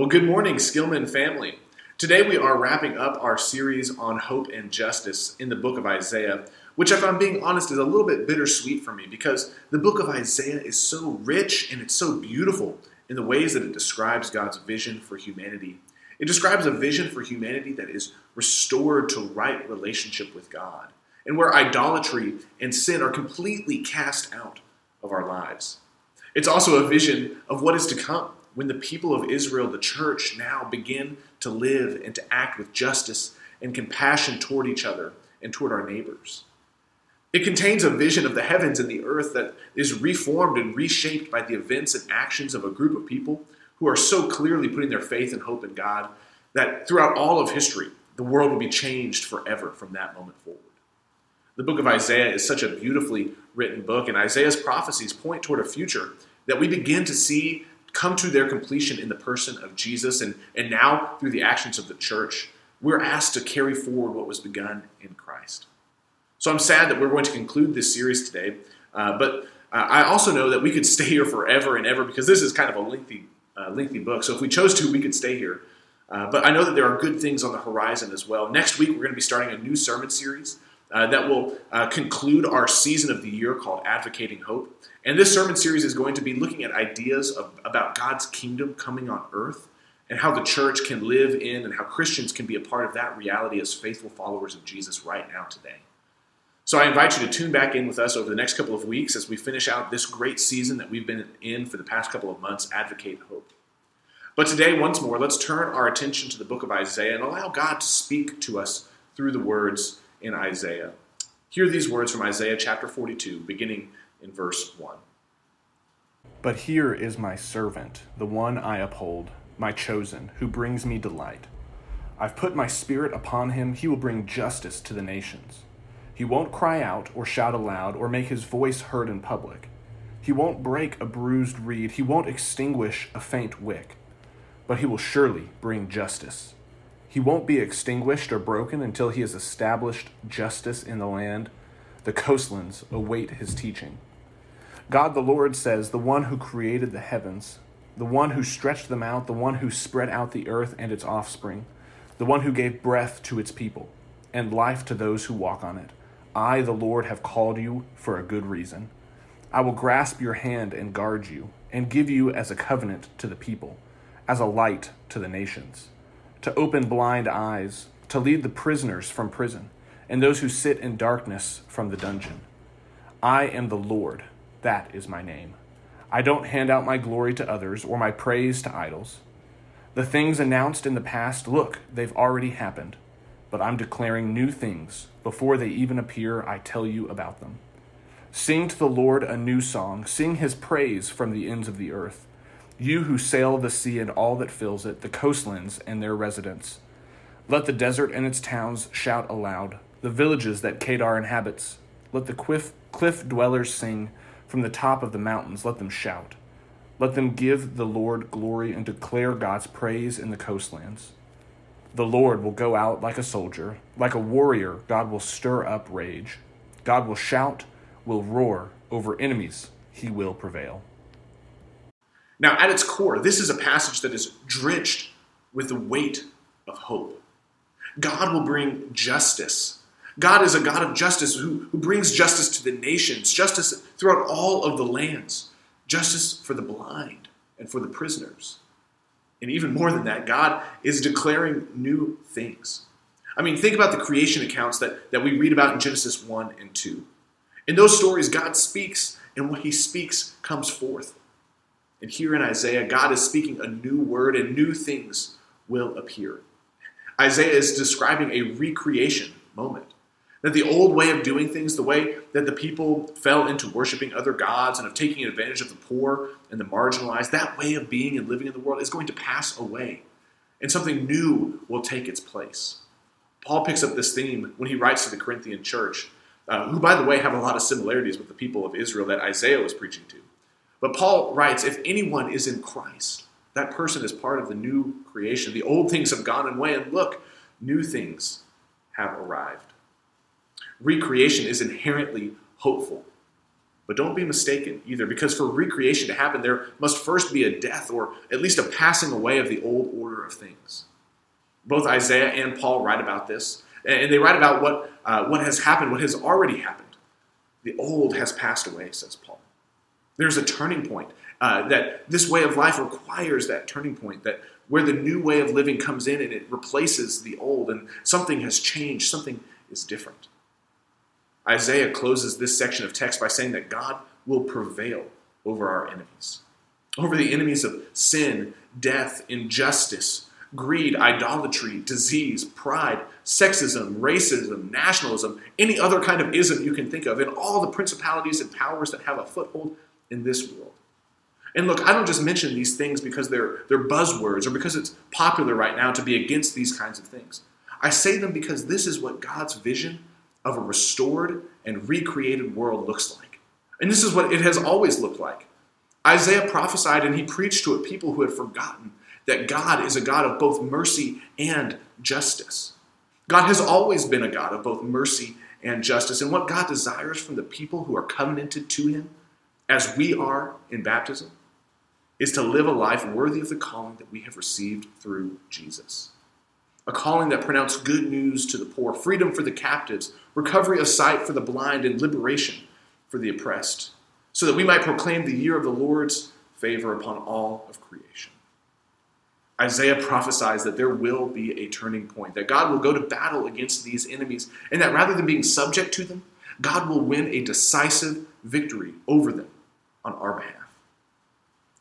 Well, good morning, Skillman family. Today we are wrapping up our series on hope and justice in the book of Isaiah, which, if I'm being honest, is a little bit bittersweet for me because the book of Isaiah is so rich and it's so beautiful in the ways that it describes God's vision for humanity. It describes a vision for humanity that is restored to right relationship with God and where idolatry and sin are completely cast out of our lives. It's also a vision of what is to come when the people of Israel, the church, now begin to live and to act with justice and compassion toward each other and toward our neighbors. It contains a vision of the heavens and the earth that is reformed and reshaped by the events and actions of a group of people who are so clearly putting their faith and hope in God that throughout all of history, the world will be changed forever from that moment forward. The book of Isaiah is such a beautifully written book, and Isaiah's prophecies point toward a future that we begin to see come to their completion in the person of Jesus, and, and now through the actions of the church, we're asked to carry forward what was begun in Christ. So I'm sad that we're going to conclude this series today, uh, but uh, I also know that we could stay here forever and ever because this is kind of a lengthy, uh, lengthy book. So if we chose to, we could stay here. Uh, but I know that there are good things on the horizon as well. Next week, we're going to be starting a new sermon series uh, that will uh, conclude our season of the year called Advocating Hope. And this sermon series is going to be looking at ideas of, about God's kingdom coming on earth and how the church can live in and how Christians can be a part of that reality as faithful followers of Jesus right now today. So I invite you to tune back in with us over the next couple of weeks as we finish out this great season that we've been in for the past couple of months, Advocate Hope. But today, once more, let's turn our attention to the book of Isaiah and allow God to speak to us through the words in Isaiah. Hear these words from Isaiah chapter 42, beginning in verse 1. But here is my servant, the one I uphold, my chosen, who brings me delight. I've put my spirit upon him, he will bring justice to the nations. He won't cry out or shout aloud or make his voice heard in public. He won't break a bruised reed, he won't extinguish a faint wick, but he will surely bring justice. He won't be extinguished or broken until he has established justice in the land. The coastlands await his teaching. God the Lord says, The one who created the heavens, the one who stretched them out, the one who spread out the earth and its offspring, the one who gave breath to its people, and life to those who walk on it. I, the Lord, have called you for a good reason. I will grasp your hand and guard you, and give you as a covenant to the people, as a light to the nations, to open blind eyes, to lead the prisoners from prison, and those who sit in darkness from the dungeon. I am the Lord that is my name. I don't hand out my glory to others or my praise to idols. The things announced in the past, look, they've already happened. But I'm declaring new things. Before they even appear, I tell you about them. Sing to the Lord a new song. Sing his praise from the ends of the earth. You who sail the sea and all that fills it, the coastlands and their residents. Let the desert and its towns shout aloud, the villages that Kedar inhabits. Let the cliff, cliff dwellers sing from the top of the mountains, let them shout. Let them give the Lord glory and declare God's praise in the coastlands. The Lord will go out like a soldier, like a warrior, God will stir up rage. God will shout, will roar over enemies, he will prevail. Now, at its core, this is a passage that is drenched with the weight of hope. God will bring justice God is a God of justice who, who brings justice to the nations, justice throughout all of the lands, justice for the blind and for the prisoners. And even more than that, God is declaring new things. I mean, think about the creation accounts that, that we read about in Genesis 1 and 2. In those stories, God speaks, and what he speaks comes forth. And here in Isaiah, God is speaking a new word, and new things will appear. Isaiah is describing a recreation moment. That the old way of doing things, the way that the people fell into worshiping other gods and of taking advantage of the poor and the marginalized, that way of being and living in the world is going to pass away. And something new will take its place. Paul picks up this theme when he writes to the Corinthian church, uh, who, by the way, have a lot of similarities with the people of Israel that Isaiah was preaching to. But Paul writes if anyone is in Christ, that person is part of the new creation. The old things have gone away, and look, new things have arrived recreation is inherently hopeful. But don't be mistaken either, because for recreation to happen, there must first be a death or at least a passing away of the old order of things. Both Isaiah and Paul write about this, and they write about what, uh, what has happened, what has already happened. The old has passed away, says Paul. There's a turning point. Uh, that this way of life requires that turning point, that where the new way of living comes in and it replaces the old, and something has changed, something is different. Isaiah closes this section of text by saying that God will prevail over our enemies, over the enemies of sin, death, injustice, greed, idolatry, disease, pride, sexism, racism, nationalism, any other kind of ism you can think of, and all the principalities and powers that have a foothold in this world. And look, I don't just mention these things because they're, they're buzzwords or because it's popular right now to be against these kinds of things. I say them because this is what God's vision of a restored and recreated world looks like. And this is what it has always looked like. Isaiah prophesied and he preached to a people who had forgotten that God is a God of both mercy and justice. God has always been a God of both mercy and justice. And what God desires from the people who are covenanted to him, as we are in baptism, is to live a life worthy of the calling that we have received through Jesus a calling that pronounced good news to the poor, freedom for the captives, recovery of sight for the blind, and liberation for the oppressed, so that we might proclaim the year of the Lord's favor upon all of creation. Isaiah prophesies that there will be a turning point, that God will go to battle against these enemies, and that rather than being subject to them, God will win a decisive victory over them on our behalf.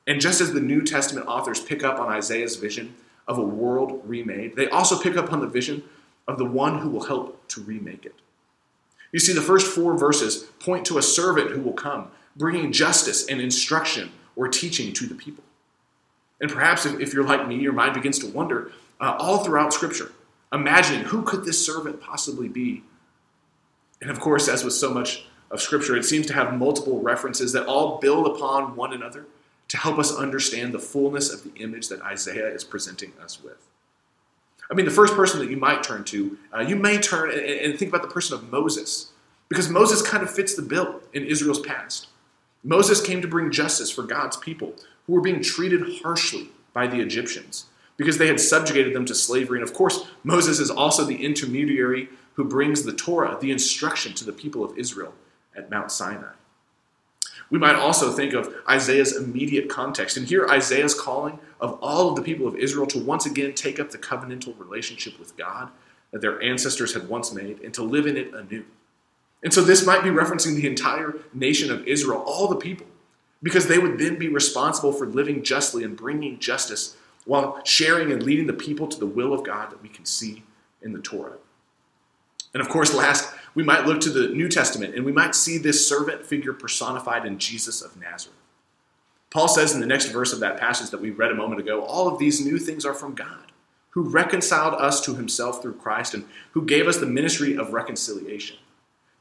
And just as the New Testament authors pick up on Isaiah's vision, of a world remade, they also pick up on the vision of the one who will help to remake it. You see, the first four verses point to a servant who will come, bringing justice and instruction or teaching to the people. And perhaps if, if you're like me, your mind begins to wonder uh, all throughout Scripture, imagining who could this servant possibly be? And of course, as with so much of Scripture, it seems to have multiple references that all build upon one another to help us understand the fullness of the image that Isaiah is presenting us with. I mean, the first person that you might turn to, uh, you may turn and, and think about the person of Moses, because Moses kind of fits the bill in Israel's past. Moses came to bring justice for God's people who were being treated harshly by the Egyptians because they had subjugated them to slavery. And of course, Moses is also the intermediary who brings the Torah, the instruction to the people of Israel at Mount Sinai. We might also think of Isaiah's immediate context. And here, Isaiah's calling of all of the people of Israel to once again take up the covenantal relationship with God that their ancestors had once made and to live in it anew. And so, this might be referencing the entire nation of Israel, all the people, because they would then be responsible for living justly and bringing justice while sharing and leading the people to the will of God that we can see in the Torah. And of course, last, we might look to the New Testament and we might see this servant figure personified in Jesus of Nazareth. Paul says in the next verse of that passage that we read a moment ago all of these new things are from God, who reconciled us to himself through Christ and who gave us the ministry of reconciliation.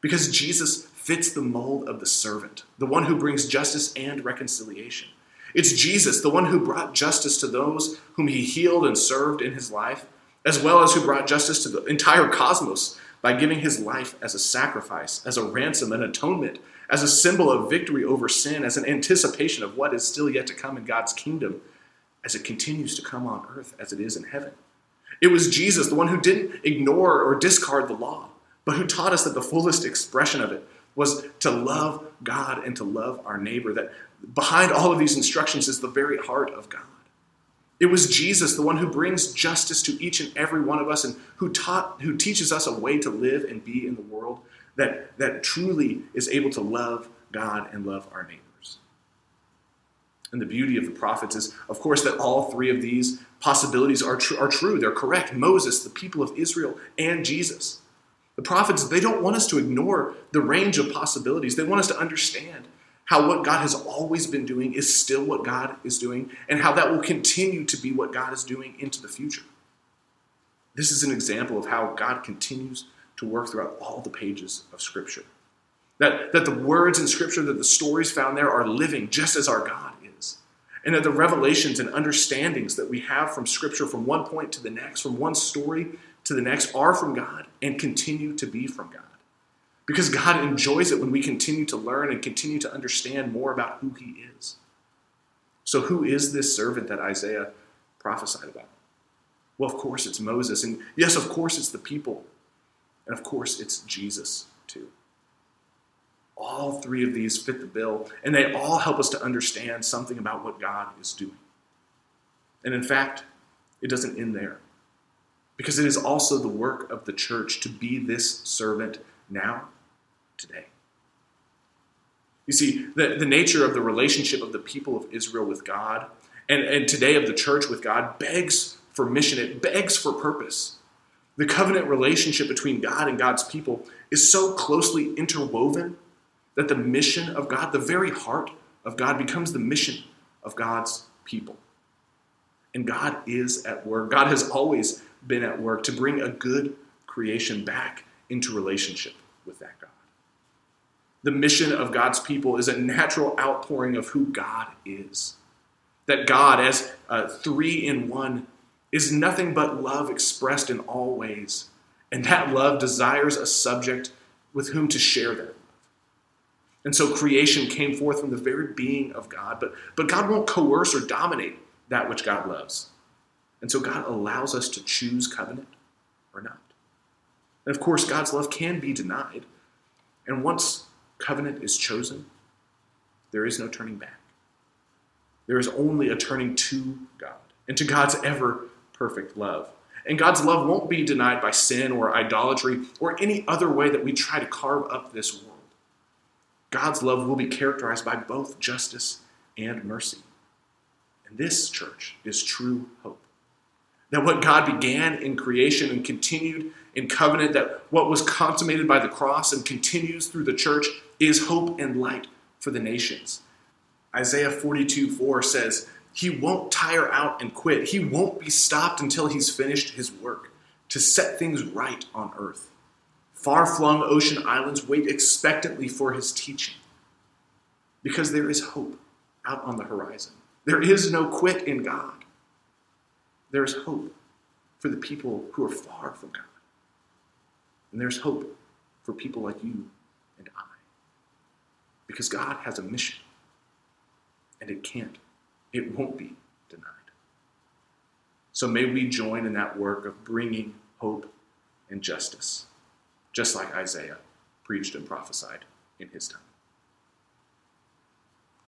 Because Jesus fits the mold of the servant, the one who brings justice and reconciliation. It's Jesus, the one who brought justice to those whom he healed and served in his life, as well as who brought justice to the entire cosmos by giving his life as a sacrifice, as a ransom, an atonement, as a symbol of victory over sin, as an anticipation of what is still yet to come in God's kingdom as it continues to come on earth as it is in heaven. It was Jesus, the one who didn't ignore or discard the law, but who taught us that the fullest expression of it was to love God and to love our neighbor, that behind all of these instructions is the very heart of God. It was Jesus, the one who brings justice to each and every one of us and who taught who teaches us a way to live and be in the world that, that truly is able to love God and love our neighbors. And the beauty of the prophets is, of course, that all three of these possibilities are, tr- are true. They're correct. Moses, the people of Israel, and Jesus. The prophets, they don't want us to ignore the range of possibilities. They want us to understand how what God has always been doing is still what God is doing, and how that will continue to be what God is doing into the future. This is an example of how God continues to work throughout all the pages of Scripture. That, that the words in Scripture, that the stories found there are living just as our God is. And that the revelations and understandings that we have from Scripture from one point to the next, from one story to the next, are from God and continue to be from God. Because God enjoys it when we continue to learn and continue to understand more about who He is. So, who is this servant that Isaiah prophesied about? Well, of course, it's Moses. And yes, of course, it's the people. And of course, it's Jesus, too. All three of these fit the bill, and they all help us to understand something about what God is doing. And in fact, it doesn't end there, because it is also the work of the church to be this servant now, today. You see, the, the nature of the relationship of the people of Israel with God, and, and today of the church with God, begs for mission, it begs for purpose. The covenant relationship between God and God's people is so closely interwoven that the mission of God, the very heart of God, becomes the mission of God's people. And God is at work. God has always been at work to bring a good creation back into relationship with that God. The mission of God's people is a natural outpouring of who God is. That God, as uh, three in one, is nothing but love expressed in all ways. And that love desires a subject with whom to share that love. And so creation came forth from the very being of God, but, but God won't coerce or dominate that which God loves. And so God allows us to choose covenant or not. And of course, God's love can be denied. And once covenant is chosen, there is no turning back. There is only a turning to God and to God's ever perfect love. And God's love won't be denied by sin or idolatry or any other way that we try to carve up this world. God's love will be characterized by both justice and mercy. And this, church, is true hope. That what God began in creation and continued in covenant, that what was consummated by the cross and continues through the church is hope and light for the nations. Isaiah 42 4 says, he won't tire out and quit. He won't be stopped until he's finished his work to set things right on earth. Far flung ocean islands wait expectantly for his teaching because there is hope out on the horizon. There is no quit in God. There is hope for the people who are far from God. And there's hope for people like you and I. Because God has a mission, and it can't it won't be denied. So may we join in that work of bringing hope and justice, just like Isaiah preached and prophesied in his time.